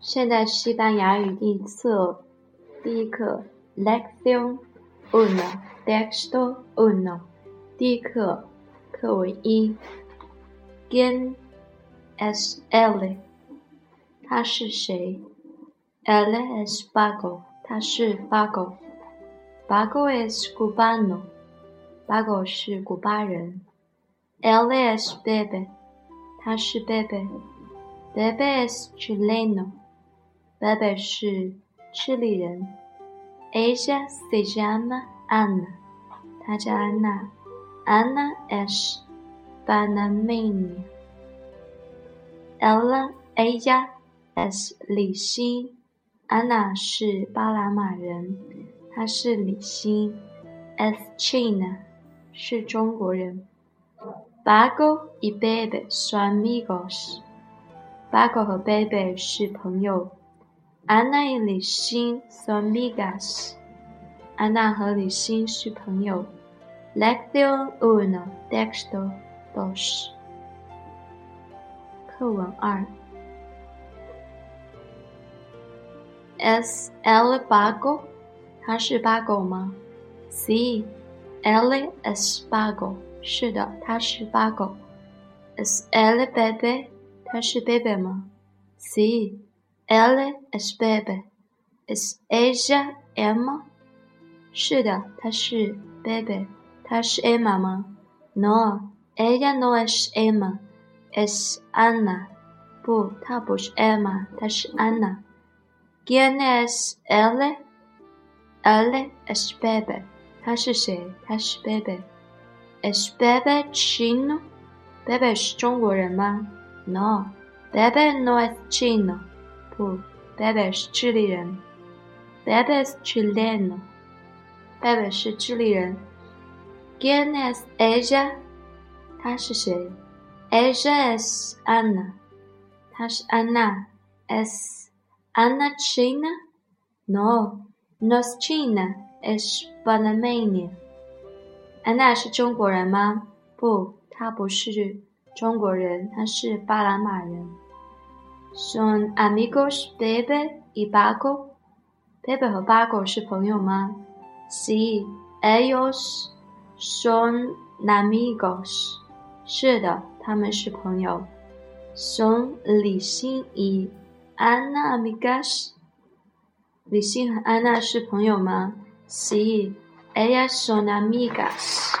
现代西班牙语第一册第一课，Lección uno，Texto uno，第一课，课文一 g i n es él？他是谁？Él es Paco，他是 Paco。Paco es cubano，Paco 是古巴人。Él es Bebe，他是 Bebe，Bebe es chileno。Bebe 是智利人，Ella se llama Ana，她叫安娜，Ana es panameña。Ella ella es 李欣，Ana 是巴拿马人，她是李欣，Es China 是中国人。Bago y Bebe son amigos，Bago 和 Bebe 是朋友。Ana y 李欣 son amigas。安娜和李欣是朋友。Lección uno, texto dos。课文二。Es el Bago？他是八狗吗？Sí, él es Bago。是的，他是八狗。Es el Bebe？他是 baby 吗？Sí。Él es Bebe. Es ella Emma? 是的，她是 Bebe。她是 Emma 吗？No, ella no es Emma. Es Ana. 不，她不是 Emma，她是 Anna。¿Quién es él? Él es Bebe。他是谁？他是 Bebe。Es Bebe chino? Bebe 是中国人吗？No, Bebe no es chino。 不，Bebe 是智利人，Bebe es chileno，Bebe 是智利人。¿Quién es ella？她是谁？Ella es Ana，她是安娜。Es Anna China？No，no es China，es panameña。安娜是中国人吗？不，她不是中国人，她是巴拿马人。Son amigos Bebe y Paco. Bebe 和 Paco 是朋友吗？Sí, ellos son amigos. 是的，他们是朋友。Son 李欣 y Ana amigas. 李欣和安娜是朋友吗？Sí, ellas son amigas.